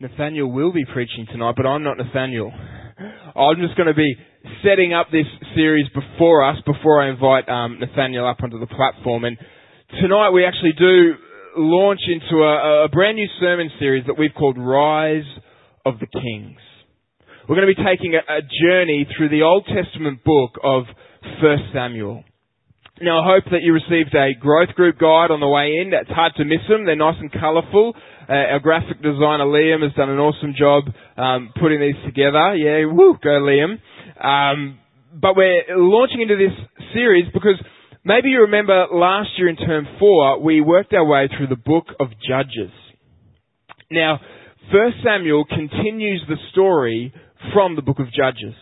Nathaniel will be preaching tonight, but I'm not Nathaniel. I'm just going to be setting up this series before us, before I invite um, Nathaniel up onto the platform. And tonight we actually do launch into a, a brand new sermon series that we've called Rise of the Kings. We're going to be taking a, a journey through the Old Testament book of 1 Samuel. Now, I hope that you received a growth group guide on the way in. It's hard to miss them. They're nice and colourful. Uh, our graphic designer Liam has done an awesome job um, putting these together. Yeah, woo, go Liam. Um, but we're launching into this series because maybe you remember last year in term four, we worked our way through the book of Judges. Now, 1 Samuel continues the story from the book of Judges.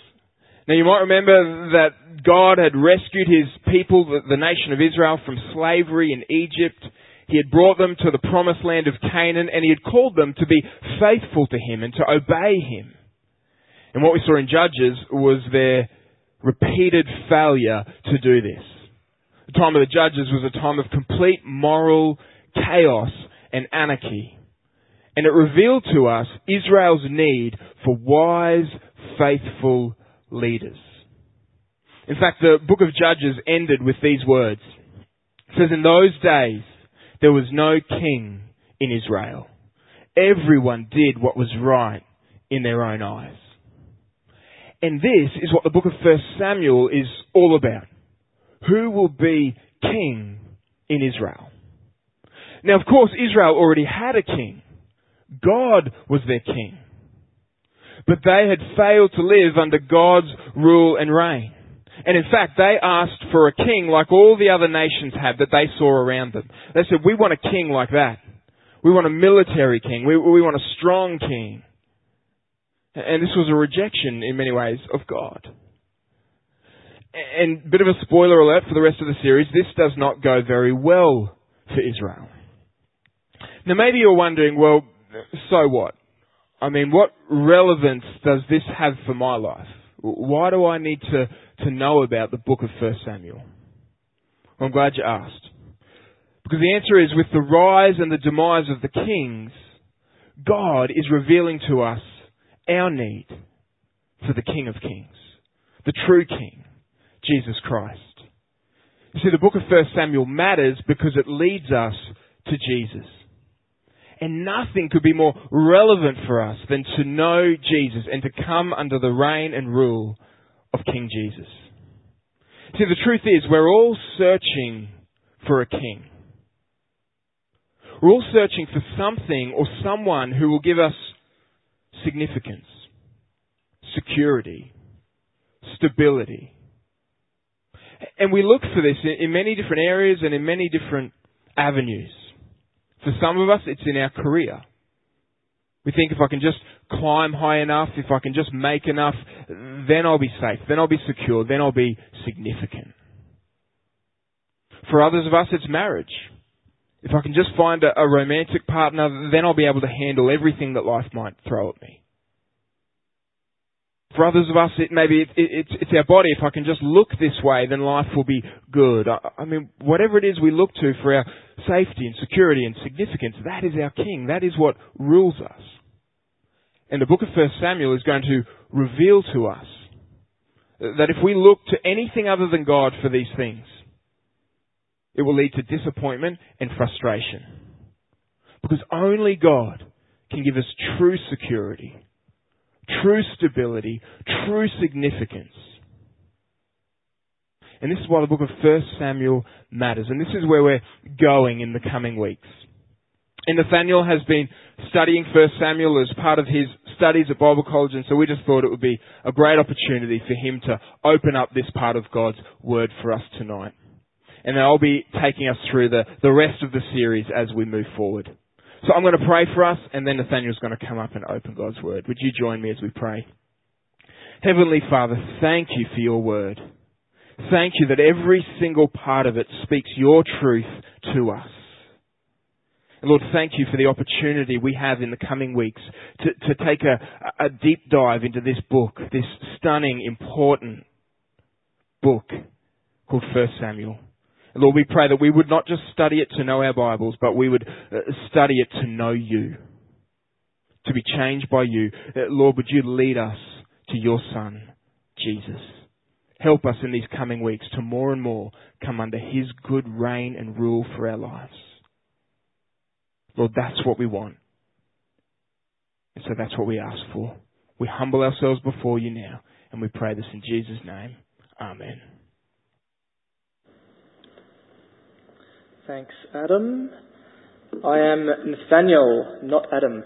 Now you might remember that God had rescued his people, the, the nation of Israel, from slavery in Egypt. He had brought them to the promised land of Canaan and he had called them to be faithful to him and to obey him. And what we saw in Judges was their repeated failure to do this. The time of the Judges was a time of complete moral chaos and anarchy. And it revealed to us Israel's need for wise, faithful leaders. In fact, the book of Judges ended with these words. It says, In those days, there was no king in Israel. Everyone did what was right in their own eyes. And this is what the book of 1 Samuel is all about. Who will be king in Israel? Now, of course, Israel already had a king. God was their king. But they had failed to live under God's rule and reign. And in fact, they asked for a king like all the other nations had that they saw around them. They said, we want a king like that. We want a military king. We, we want a strong king. And this was a rejection in many ways of God. And bit of a spoiler alert for the rest of the series, this does not go very well for Israel. Now maybe you're wondering, well, so what? I mean, what relevance does this have for my life? Why do I need to, to know about the book of 1 Samuel? Well, I'm glad you asked. Because the answer is with the rise and the demise of the kings, God is revealing to us our need for the King of Kings, the true King, Jesus Christ. You see, the book of 1 Samuel matters because it leads us to Jesus. And nothing could be more relevant for us than to know Jesus and to come under the reign and rule of King Jesus. See, the truth is, we're all searching for a king. We're all searching for something or someone who will give us significance, security, stability. And we look for this in many different areas and in many different avenues. For some of us, it's in our career. We think if I can just climb high enough, if I can just make enough, then I'll be safe, then I'll be secure, then I'll be significant. For others of us, it's marriage. If I can just find a, a romantic partner, then I'll be able to handle everything that life might throw at me. For others of us, it maybe it, it, it's, it's our body. If I can just look this way, then life will be good. I, I mean, whatever it is we look to for our safety and security and significance, that is our King. That is what rules us. And the book of 1 Samuel is going to reveal to us that if we look to anything other than God for these things, it will lead to disappointment and frustration. Because only God can give us true security true stability, true significance. And this is why the book of 1 Samuel matters. And this is where we're going in the coming weeks. And Nathaniel has been studying 1 Samuel as part of his studies at Bible College, and so we just thought it would be a great opportunity for him to open up this part of God's Word for us tonight. And I'll be taking us through the, the rest of the series as we move forward. So I'm going to pray for us, and then Nathaniel's going to come up and open God's Word. Would you join me as we pray? Heavenly Father, thank you for your Word. Thank you that every single part of it speaks your truth to us. And Lord, thank you for the opportunity we have in the coming weeks to, to take a, a deep dive into this book, this stunning, important book called First Samuel. Lord, we pray that we would not just study it to know our Bibles, but we would uh, study it to know you. to be changed by you. Lord, would you lead us to your Son, Jesus? Help us in these coming weeks to more and more come under His good reign and rule for our lives. Lord, that's what we want. And so that's what we ask for. We humble ourselves before you now, and we pray this in Jesus' name. Amen. Thanks, Adam. I am Nathaniel, not Adam.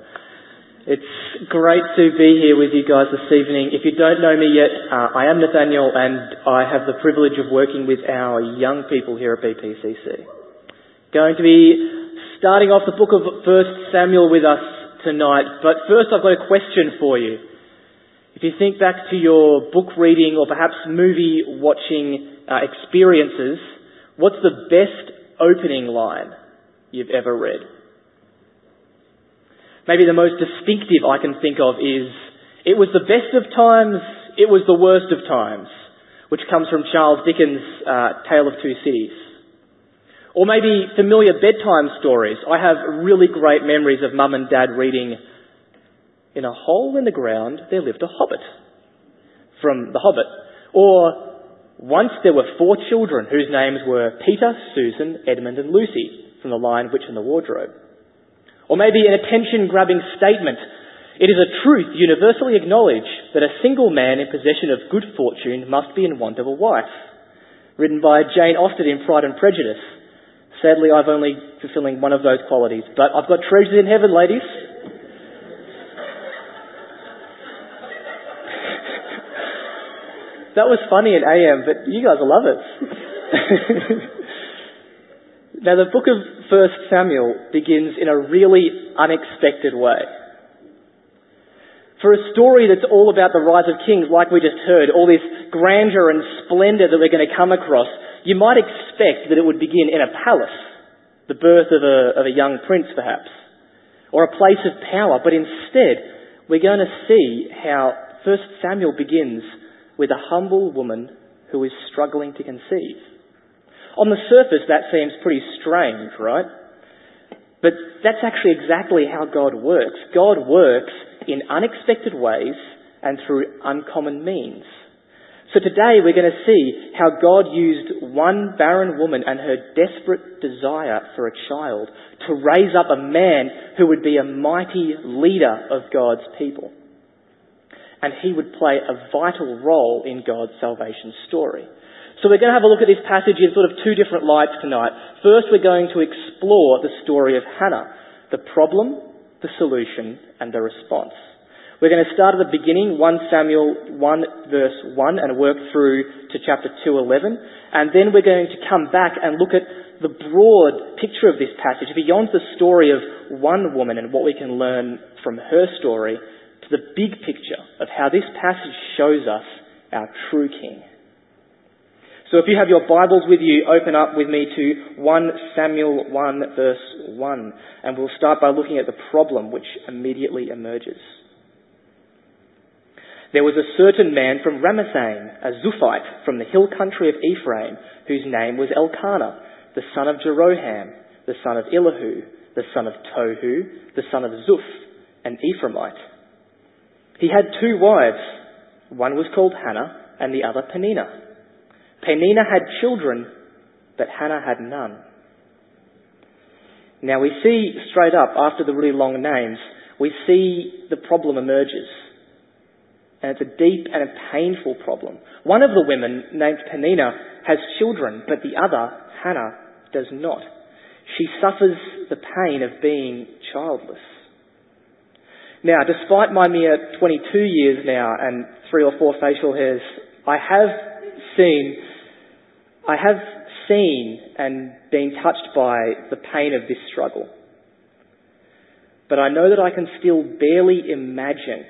It's great to be here with you guys this evening. If you don't know me yet, uh, I am Nathaniel and I have the privilege of working with our young people here at BPCC. Going to be starting off the book of 1 Samuel with us tonight, but first I've got a question for you. If you think back to your book reading or perhaps movie watching uh, experiences, what's the best opening line you've ever read? Maybe the most distinctive I can think of is, it was the best of times, it was the worst of times, which comes from Charles Dickens' uh, Tale of Two Cities. Or maybe familiar bedtime stories. I have really great memories of mum and dad reading, In a hole in the ground there lived a hobbit, from The Hobbit. Or, Once there were four children whose names were Peter, Susan, Edmund and Lucy, from The Lion, Witch and the Wardrobe. Or maybe an attention grabbing statement. It is a truth universally acknowledged that a single man in possession of good fortune must be in want of a wife. Written by Jane Austen in Pride and Prejudice. Sadly, I've only fulfilling one of those qualities, but I've got treasures in heaven, ladies. That was funny in AM, but you guys will love it. now, the book of 1 Samuel begins in a really unexpected way. For a story that's all about the rise of kings, like we just heard, all this grandeur and splendor that we're going to come across, you might expect that it would begin in a palace, the birth of a, of a young prince perhaps, or a place of power, but instead we're going to see how 1 Samuel begins with a humble woman who is struggling to conceive. On the surface, that seems pretty strange, right? But that's actually exactly how God works. God works in unexpected ways and through uncommon means. So today we're going to see how God used one barren woman and her desperate desire for a child to raise up a man who would be a mighty leader of God's people. And he would play a vital role in God's salvation story. So we're going to have a look at this passage in sort of two different lights tonight. First, we're going to explore the story of Hannah, the problem, the solution, and the response. We're going to start at the beginning, 1 Samuel 1 verse 1, and work through to chapter 2:11, and then we're going to come back and look at the broad picture of this passage, beyond the story of one woman and what we can learn from her story, to the big picture of how this passage shows us our true King. So if you have your Bibles with you, open up with me to 1 Samuel 1 verse 1. And we'll start by looking at the problem which immediately emerges. There was a certain man from Ramathaim, a Zuphite from the hill country of Ephraim, whose name was Elkanah, the son of Jeroham, the son of Elihu, the son of Tohu, the son of Zuph, an Ephraimite. He had two wives. One was called Hannah and the other Peninnah. Peninnah had children, but Hannah had none. Now we see straight up after the really long names, we see the problem emerges. And it's a deep and a painful problem. One of the women, named Peninnah, has children, but the other, Hannah, does not. She suffers the pain of being childless. Now, despite my mere 22 years now and three or four facial hairs, I have seen I have seen and been touched by the pain of this struggle. But I know that I can still barely imagine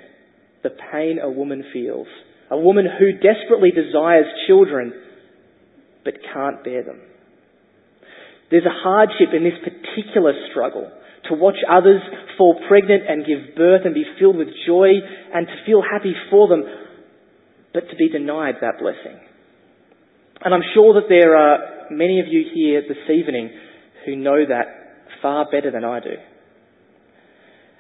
the pain a woman feels. A woman who desperately desires children but can't bear them. There's a hardship in this particular struggle to watch others fall pregnant and give birth and be filled with joy and to feel happy for them, but to be denied that blessing. And I'm sure that there are many of you here this evening who know that far better than I do.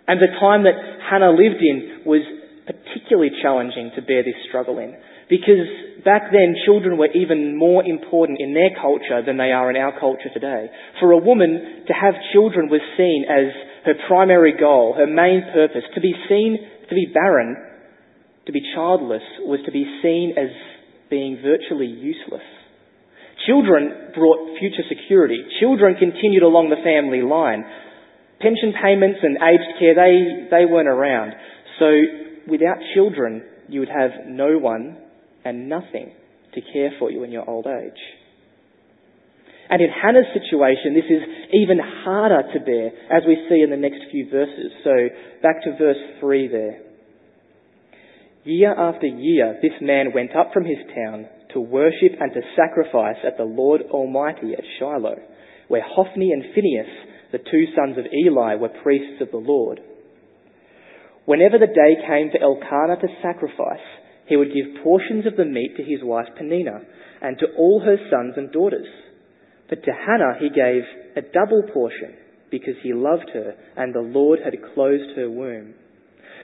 And the time that Hannah lived in was particularly challenging to bear this struggle in. Because back then, children were even more important in their culture than they are in our culture today. For a woman, to have children was seen as her primary goal, her main purpose. To be seen, to be barren, to be childless, was to be seen as being virtually useless. Children brought future security. Children continued along the family line. Pension payments and aged care, they, they weren't around. So without children, you would have no one and nothing to care for you in your old age. And in Hannah's situation, this is even harder to bear, as we see in the next few verses. So, back to verse 3 there. Year after year, this man went up from his town to worship and to sacrifice at the Lord Almighty at Shiloh, where Hophni and Phinehas, the two sons of Eli, were priests of the Lord. Whenever the day came for Elkanah to sacrifice, he would give portions of the meat to his wife Peninnah and to all her sons and daughters. But to Hannah he gave a double portion because he loved her and the Lord had closed her womb.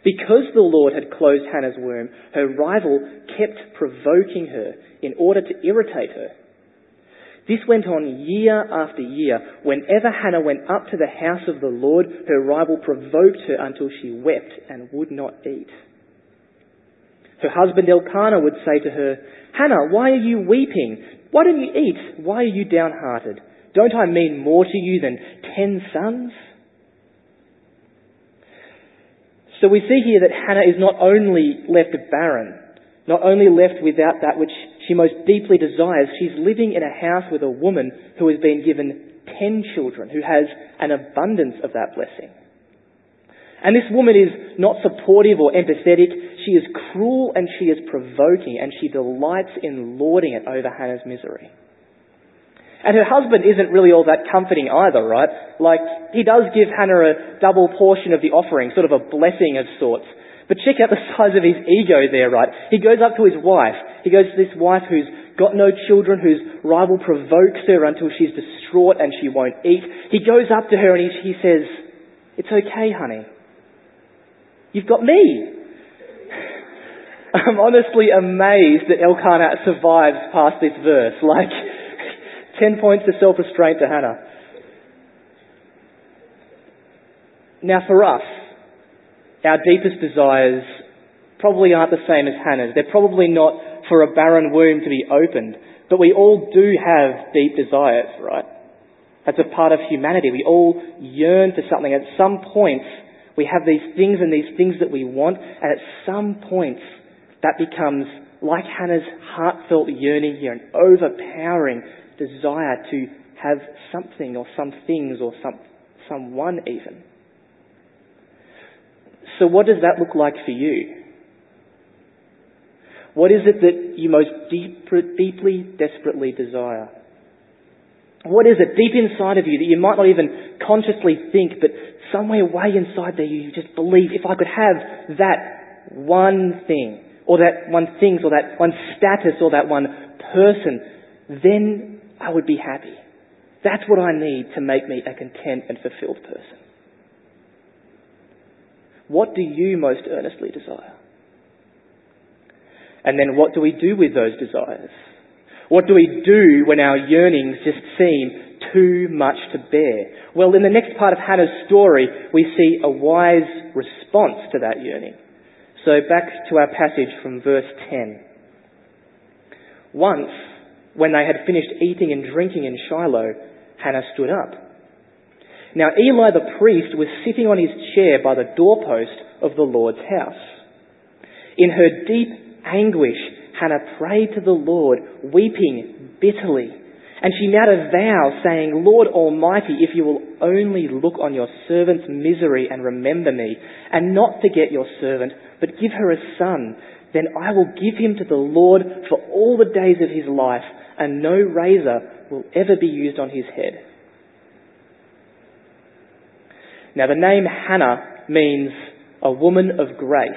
Because the Lord had closed Hannah's womb, her rival kept provoking her in order to irritate her. This went on year after year. Whenever Hannah went up to the house of the Lord, her rival provoked her until she wept and would not eat. Her husband Elkanah would say to her, Hannah, why are you weeping? Why don't you eat? Why are you downhearted? Don't I mean more to you than ten sons? So we see here that Hannah is not only left barren, not only left without that which she most deeply desires, she's living in a house with a woman who has been given ten children, who has an abundance of that blessing. And this woman is not supportive or empathetic. She is cruel and she is provoking and she delights in lording it over Hannah's misery. And her husband isn't really all that comforting either, right? Like, he does give Hannah a double portion of the offering, sort of a blessing of sorts. But check out the size of his ego there, right? He goes up to his wife. He goes to this wife who's got no children, whose rival provokes her until she's distraught and she won't eat. He goes up to her and he, he says, It's okay, honey. You've got me. I'm honestly amazed that Elkanah survives past this verse. Like, 10 points of self-restraint to Hannah. Now for us, our deepest desires probably aren't the same as Hannah's. They're probably not for a barren womb to be opened. But we all do have deep desires, right? That's a part of humanity. We all yearn for something. At some points, we have these things and these things that we want, and at some points that becomes like Hannah's heartfelt yearning here, an overpowering desire to have something or some things or some, someone even. So what does that look like for you? What is it that you most deep, deeply, desperately desire? What is it deep inside of you that you might not even consciously think, but somewhere way inside there you just believe if I could have that one thing, or that one things, or that one status, or that one person, then I would be happy. That's what I need to make me a content and fulfilled person. What do you most earnestly desire? And then what do we do with those desires? What do we do when our yearnings just seem too much to bear? Well, in the next part of Hannah's story, we see a wise response to that yearning. So back to our passage from verse 10. Once, when they had finished eating and drinking in Shiloh, Hannah stood up. Now Eli the priest was sitting on his chair by the doorpost of the Lord's house. In her deep anguish, Hannah prayed to the Lord, weeping bitterly. And she made a vow, saying, Lord Almighty, if you will only look on your servant's misery and remember me, and not forget your servant, but give her a son, then I will give him to the Lord for all the days of his life, and no razor will ever be used on his head. Now the name Hannah means a woman of grace.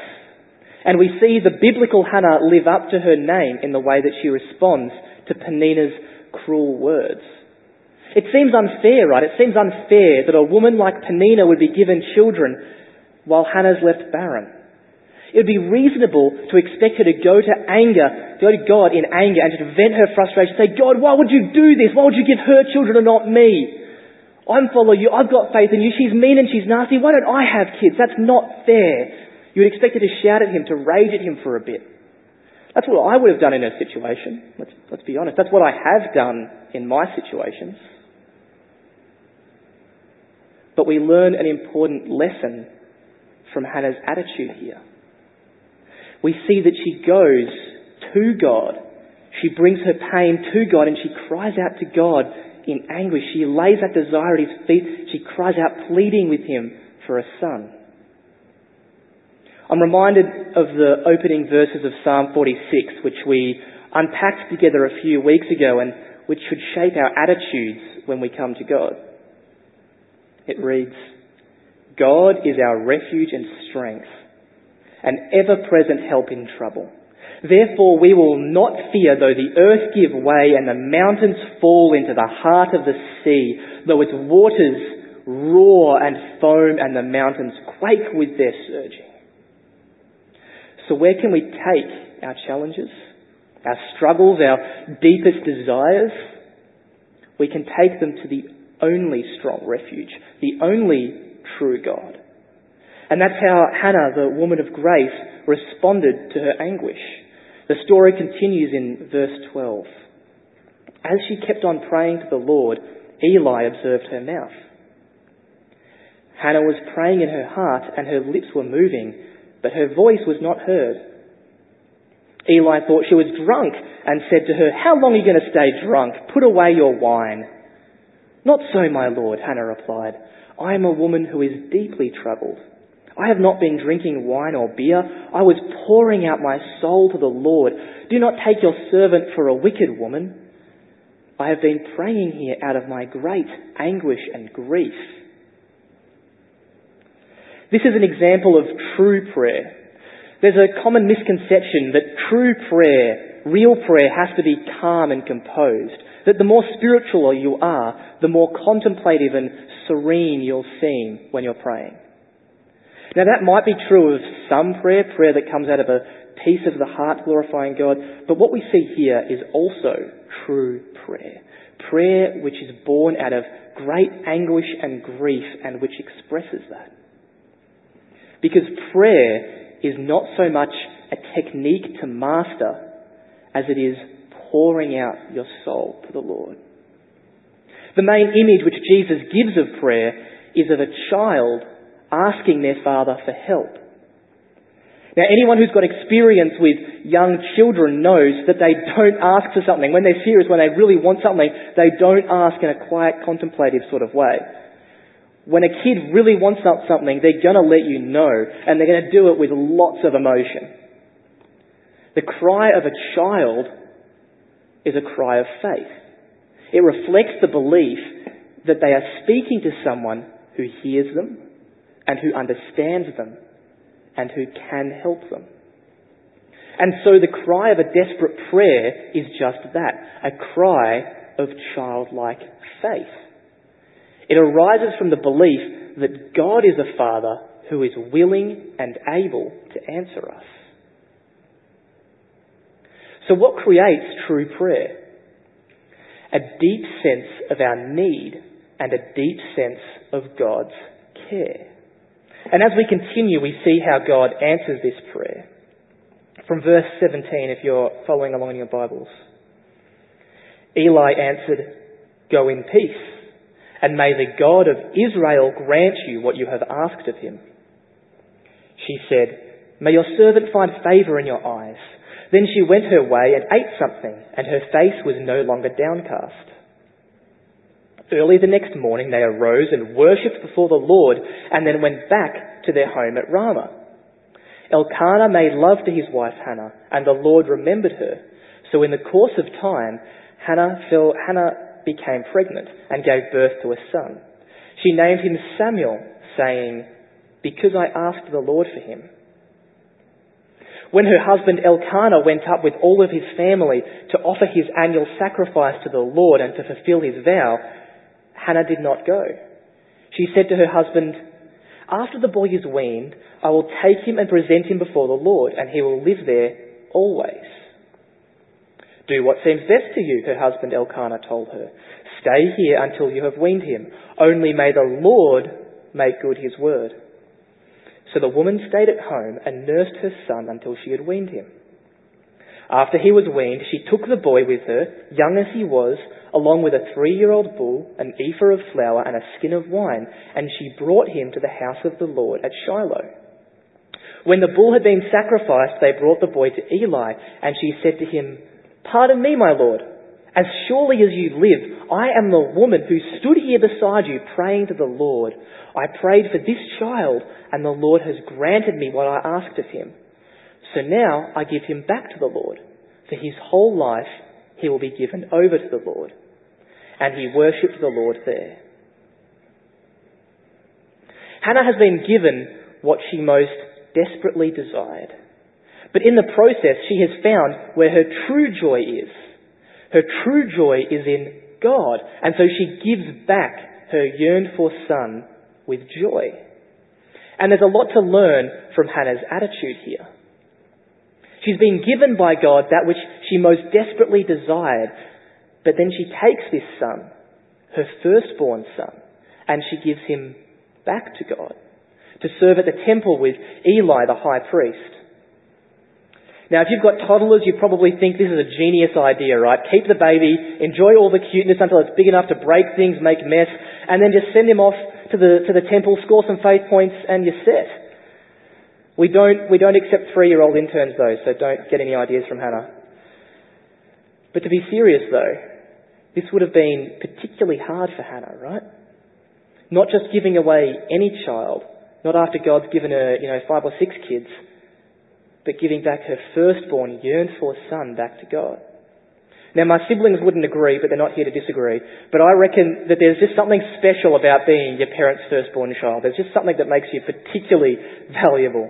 And we see the biblical Hannah live up to her name in the way that she responds to Peninnah's cruel words. It seems unfair, right? It seems unfair that a woman like Peninnah would be given children while Hannah's left barren. It would be reasonable to expect her to go to anger, go to God in anger and to vent her frustration, say, God, why would you do this? Why would you give her children and not me? I'm following you. I've got faith in you. She's mean and she's nasty. Why don't I have kids? That's not fair. You would expect her to shout at him, to rage at him for a bit. That's what I would have done in her situation. Let's, let's be honest. That's what I have done in my situations. But we learn an important lesson from Hannah's attitude here we see that she goes to God. She brings her pain to God and she cries out to God in anguish. She lays that desire at his feet. She cries out pleading with him for a son. I'm reminded of the opening verses of Psalm 46, which we unpacked together a few weeks ago and which should shape our attitudes when we come to God. It reads, God is our refuge and strength an ever-present help in trouble. Therefore we will not fear though the earth give way and the mountains fall into the heart of the sea, though its waters roar and foam and the mountains quake with their surging. So where can we take our challenges, our struggles, our deepest desires? We can take them to the only strong refuge, the only true God. And that's how Hannah, the woman of grace, responded to her anguish. The story continues in verse 12. As she kept on praying to the Lord, Eli observed her mouth. Hannah was praying in her heart and her lips were moving, but her voice was not heard. Eli thought she was drunk and said to her, How long are you going to stay drunk? Put away your wine. Not so, my lord, Hannah replied. I am a woman who is deeply troubled. I have not been drinking wine or beer. I was pouring out my soul to the Lord. Do not take your servant for a wicked woman. I have been praying here out of my great anguish and grief. This is an example of true prayer. There's a common misconception that true prayer, real prayer, has to be calm and composed. That the more spiritual you are, the more contemplative and serene you'll seem when you're praying. Now that might be true of some prayer, prayer that comes out of a piece of the heart glorifying God, but what we see here is also true prayer. Prayer which is born out of great anguish and grief and which expresses that. Because prayer is not so much a technique to master as it is pouring out your soul to the Lord. The main image which Jesus gives of prayer is of a child asking their father for help. Now, anyone who's got experience with young children knows that they don't ask for something. When they're serious, when they really want something, they don't ask in a quiet, contemplative sort of way. When a kid really wants something, they're going to let you know, and they're going to do it with lots of emotion. The cry of a child is a cry of faith. It reflects the belief that they are speaking to someone who hears them, and who understands them and who can help them. And so the cry of a desperate prayer is just that, a cry of childlike faith. It arises from the belief that God is a Father who is willing and able to answer us. So what creates true prayer? A deep sense of our need and a deep sense of God's care. And as we continue, we see how God answers this prayer. From verse 17, if you're following along in your Bibles. Eli answered, Go in peace, and may the God of Israel grant you what you have asked of him. She said, May your servant find favor in your eyes. Then she went her way and ate something, and her face was no longer downcast. Early the next morning they arose and worshipped before the Lord and then went back to their home at Ramah. Elkanah made love to his wife Hannah and the Lord remembered her. So in the course of time, Hannah, fell, Hannah became pregnant and gave birth to a son. She named him Samuel, saying, Because I asked the Lord for him. When her husband Elkanah went up with all of his family to offer his annual sacrifice to the Lord and to fulfill his vow, Hannah did not go. She said to her husband, After the boy is weaned, I will take him and present him before the Lord, and he will live there always. Do what seems best to you, her husband Elkanah told her. Stay here until you have weaned him. Only may the Lord make good his word. So the woman stayed at home and nursed her son until she had weaned him. After he was weaned, she took the boy with her, young as he was, along with a three-year-old bull, an ephah of flour, and a skin of wine, and she brought him to the house of the Lord at Shiloh. When the bull had been sacrificed, they brought the boy to Eli, and she said to him, Pardon me, my lord. As surely as you live, I am the woman who stood here beside you praying to the Lord. I prayed for this child, and the Lord has granted me what I asked of him. So now I give him back to the Lord. For his whole life he will be given over to the Lord. And he worshipped the Lord there. Hannah has been given what she most desperately desired. But in the process, she has found where her true joy is. Her true joy is in God. And so she gives back her yearned for son with joy. And there's a lot to learn from Hannah's attitude here. She's been given by God that which she most desperately desired, but then she takes this son, her firstborn son, and she gives him back to God to serve at the temple with Eli, the high priest. Now, if you've got toddlers, you probably think this is a genius idea, right? Keep the baby, enjoy all the cuteness until it's big enough to break things, make mess, and then just send him off to the, to the temple, score some faith points, and you're set. We don't, we don't accept three-year-old interns though, so don't get any ideas from Hannah. But to be serious though, this would have been particularly hard for Hannah, right? Not just giving away any child, not after God's given her, you know, five or six kids, but giving back her firstborn, yearned for son back to God. Now, my siblings wouldn't agree, but they're not here to disagree. But I reckon that there's just something special about being your parents' firstborn child. There's just something that makes you particularly valuable.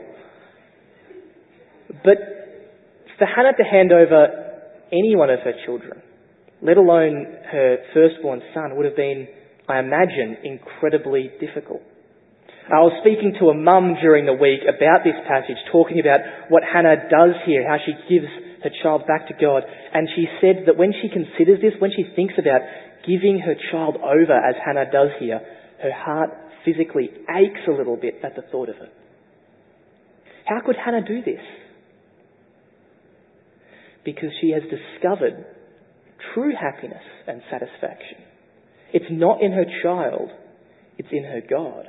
But for Hannah to hand over any one of her children, let alone her firstborn son, would have been, I imagine, incredibly difficult. I was speaking to a mum during the week about this passage, talking about what Hannah does here, how she gives her child back to God. And she said that when she considers this, when she thinks about giving her child over as Hannah does here, her heart physically aches a little bit at the thought of it. How could Hannah do this? Because she has discovered true happiness and satisfaction. It's not in her child, it's in her God.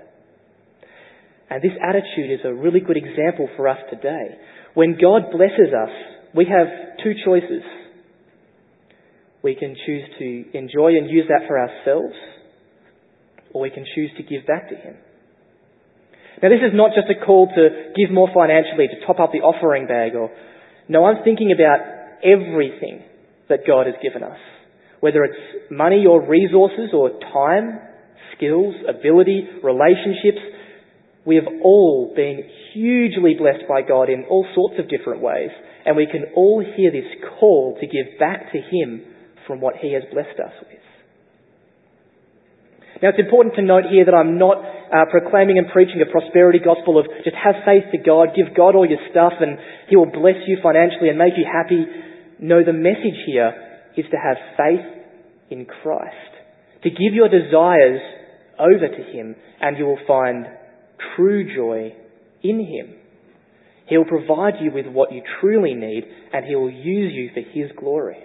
And this attitude is a really good example for us today. When God blesses us, we have two choices. We can choose to enjoy and use that for ourselves, or we can choose to give back to Him. Now, this is not just a call to give more financially, to top up the offering bag, or no, I'm thinking about everything that God has given us. Whether it's money or resources or time, skills, ability, relationships, we have all been hugely blessed by God in all sorts of different ways. And we can all hear this call to give back to Him from what He has blessed us with. Now it's important to note here that I'm not uh, proclaiming and preaching a prosperity gospel of just have faith to God, give God all your stuff and He will bless you financially and make you happy. No, the message here is to have faith in Christ. To give your desires over to Him and you will find true joy in Him. He'll provide you with what you truly need and He will use you for His glory.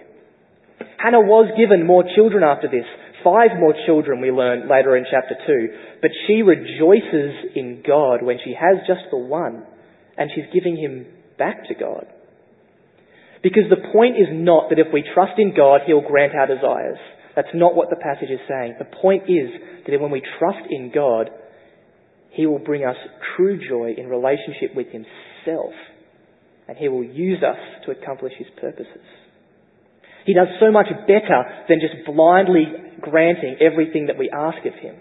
Hannah was given more children after this. Five more children we learn later in chapter 2. But she rejoices in God when she has just the one and she's giving him back to God. Because the point is not that if we trust in God, He'll grant our desires. That's not what the passage is saying. The point is that when we trust in God, He will bring us true joy in relationship with Himself. And He will use us to accomplish His purposes. He does so much better than just blindly granting everything that we ask of Him.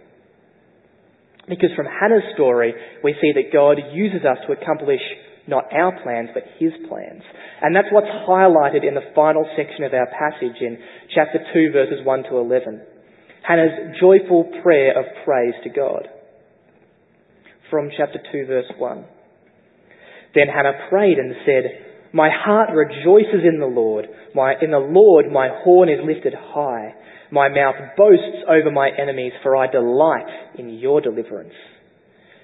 Because from Hannah's story, we see that God uses us to accomplish not our plans, but His plans. And that's what's highlighted in the final section of our passage in chapter 2 verses 1 to 11. Hannah's joyful prayer of praise to God. from chapter 2 verse 1. Then Hannah prayed and said, My heart rejoices in the Lord. My, in the Lord my horn is lifted high. My mouth boasts over my enemies, for I delight in your deliverance.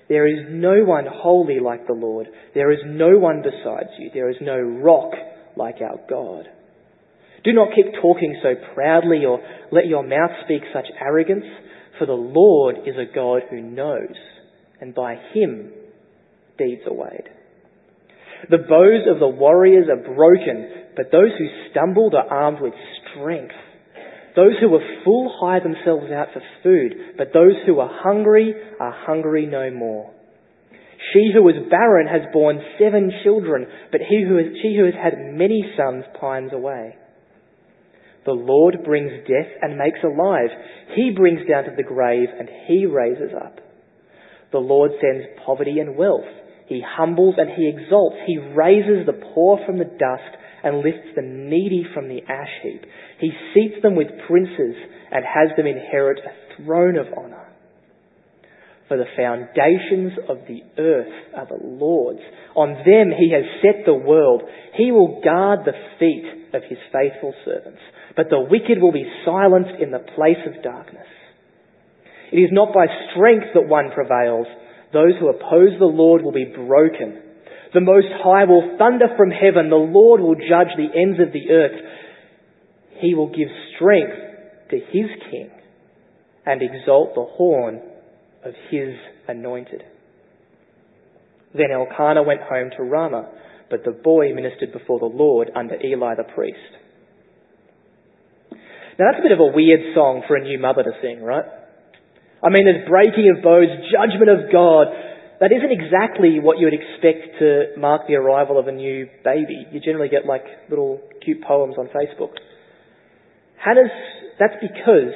There is no one holy like the Lord. There is no one besides you. There is no rock like our God. Do not keep talking so proudly or let your mouth speak such arrogance, for the Lord is a God who knows, and by him deeds are weighed. The bows of the warriors are broken, but those who stumbled are armed with strength. Those who are full hire themselves out for food, but those who are hungry are hungry no more. She who was barren has borne seven children, but he who is, she who has had many sons pines away. The Lord brings death and makes alive. He brings down to the grave and he raises up. The Lord sends poverty and wealth. He humbles and he exalts. He raises the poor from the dust and lifts the needy from the ash heap. He seats them with princes and has them inherit a throne of honour. For the foundations of the earth are the Lord's. On them he has set the world. He will guard the feet of his faithful servants. But the wicked will be silenced in the place of darkness. It is not by strength that one prevails. Those who oppose the Lord will be broken. The Most High will thunder from heaven. The Lord will judge the ends of the earth. He will give strength to his king and exalt the horn of his anointed. Then Elkanah went home to Ramah, but the boy ministered before the Lord under Eli the priest. Now that's a bit of a weird song for a new mother to sing, right? I mean, there's breaking of bows, judgment of God. That isn't exactly what you would expect to mark the arrival of a new baby. You generally get like little cute poems on Facebook. Hannah's, that's because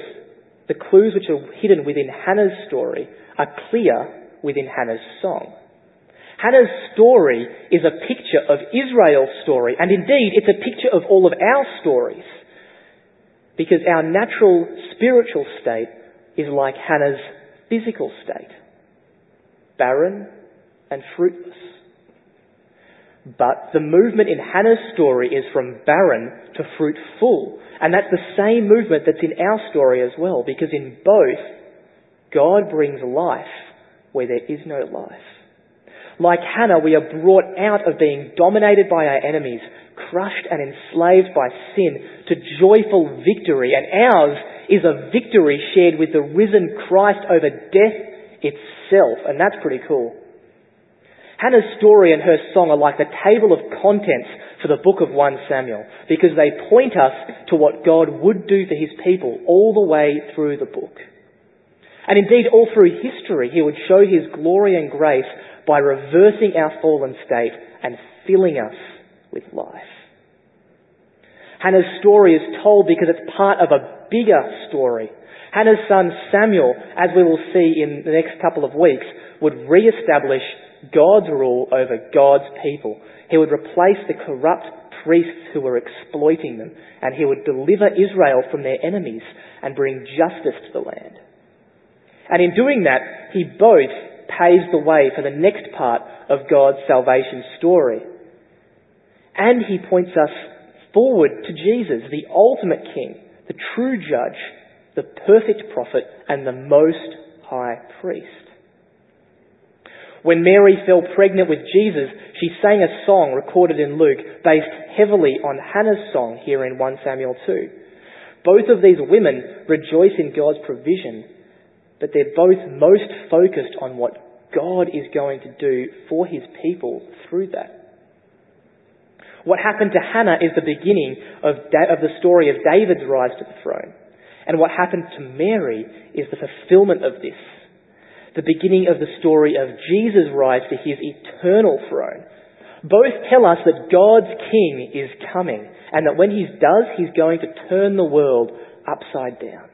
the clues which are hidden within Hannah's story are clear within Hannah's song. Hannah's story is a picture of Israel's story, and indeed it's a picture of all of our stories. Because our natural spiritual state is like Hannah's physical state barren and fruitless. But the movement in Hannah's story is from barren to fruitful. And that's the same movement that's in our story as well, because in both, God brings life where there is no life. Like Hannah, we are brought out of being dominated by our enemies crushed and enslaved by sin to joyful victory. And ours is a victory shared with the risen Christ over death itself. And that's pretty cool. Hannah's story and her song are like the table of contents for the book of 1 Samuel because they point us to what God would do for his people all the way through the book. And indeed, all through history, he would show his glory and grace by reversing our fallen state and filling us with life. Hannah's story is told because it's part of a bigger story. Hannah's son Samuel, as we will see in the next couple of weeks, would re-establish God's rule over God's people. He would replace the corrupt priests who were exploiting them, and he would deliver Israel from their enemies and bring justice to the land. And in doing that, he both paves the way for the next part of God's salvation story. And he points us forward to Jesus, the ultimate King, the true judge, the perfect prophet, and the most high priest. When Mary fell pregnant with Jesus, she sang a song recorded in Luke based heavily on Hannah's song here in 1 Samuel 2. Both of these women rejoice in God's provision, but they're both most focused on what God is going to do for his people through that. What happened to Hannah is the beginning of, da- of the story of David's rise to the throne. And what happened to Mary is the fulfillment of this. The beginning of the story of Jesus' rise to his eternal throne. Both tell us that God's King is coming and that when he does, he's going to turn the world upside down.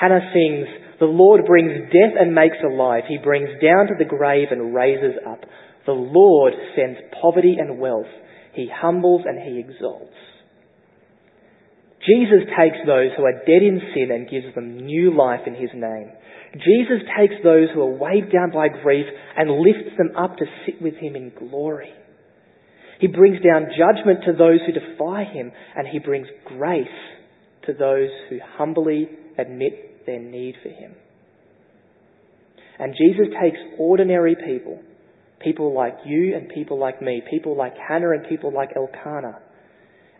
Hannah sings, The Lord brings death and makes alive. He brings down to the grave and raises up. The Lord sends poverty and wealth. He humbles and he exalts. Jesus takes those who are dead in sin and gives them new life in his name. Jesus takes those who are weighed down by grief and lifts them up to sit with him in glory. He brings down judgment to those who defy him, and he brings grace to those who humbly admit their need for him. And Jesus takes ordinary people, people like you and people like me, people like Hannah and people like Elkanah,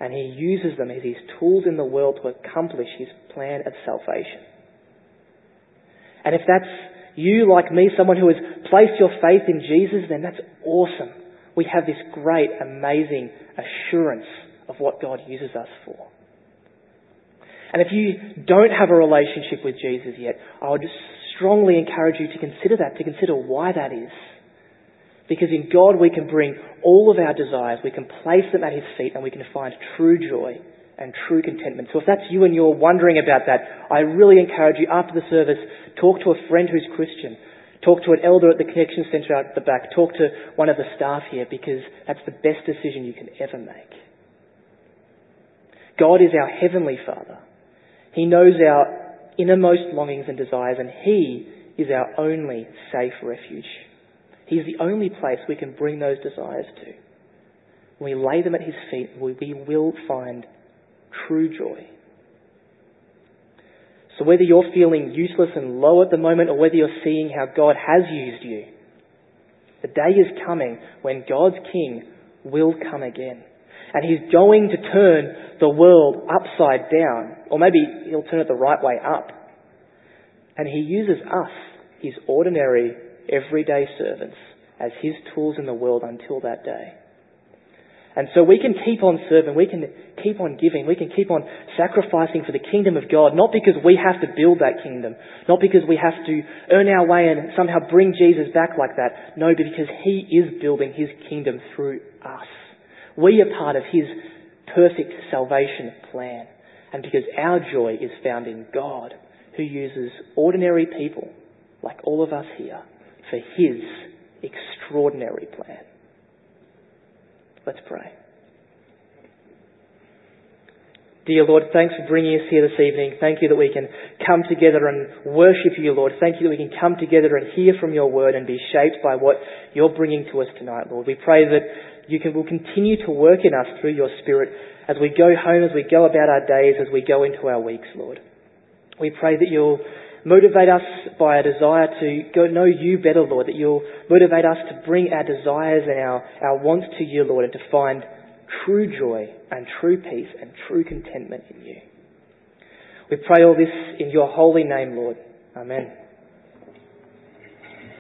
and he uses them as his tools in the world to accomplish his plan of salvation. And if that's you, like me, someone who has placed your faith in Jesus, then that's awesome. We have this great, amazing assurance of what God uses us for. And if you don't have a relationship with Jesus yet, I would strongly encourage you to consider that, to consider why that is. Because in God we can bring all of our desires, we can place them at His feet, and we can find true joy and true contentment. So if that's you and you're wondering about that, I really encourage you after the service, talk to a friend who's Christian. Talk to an elder at the connection centre out at the back. Talk to one of the staff here because that's the best decision you can ever make. God is our heavenly Father. He knows our innermost longings and desires and He is our only safe refuge. He is the only place we can bring those desires to. When we lay them at His feet, we will find true joy. So whether you're feeling useless and low at the moment or whether you're seeing how God has used you, the day is coming when God's King will come again. And He's going to turn the world upside down. Or maybe He'll turn it the right way up. And He uses us, His ordinary, everyday servants, as His tools in the world until that day. And so we can keep on serving, we can keep on giving, we can keep on sacrificing for the kingdom of God, not because we have to build that kingdom, not because we have to earn our way and somehow bring Jesus back like that. No, because He is building His kingdom through us. We are part of His perfect salvation plan. And because our joy is found in God, who uses ordinary people, like all of us here, for His extraordinary plan. Let's pray. Dear Lord, thanks for bringing us here this evening. Thank you that we can come together and worship you, Lord. Thank you that we can come together and hear from your word and be shaped by what you're bringing to us tonight, Lord. We pray that you can, will continue to work in us through your Spirit as we go home, as we go about our days, as we go into our weeks, Lord. We pray that you'll motivate us by a desire to know you better, Lord, that you'll motivate us to bring our desires and our, our wants to you, Lord, and to find true joy and true peace and true contentment in you. We pray all this in your holy name, Lord. Amen.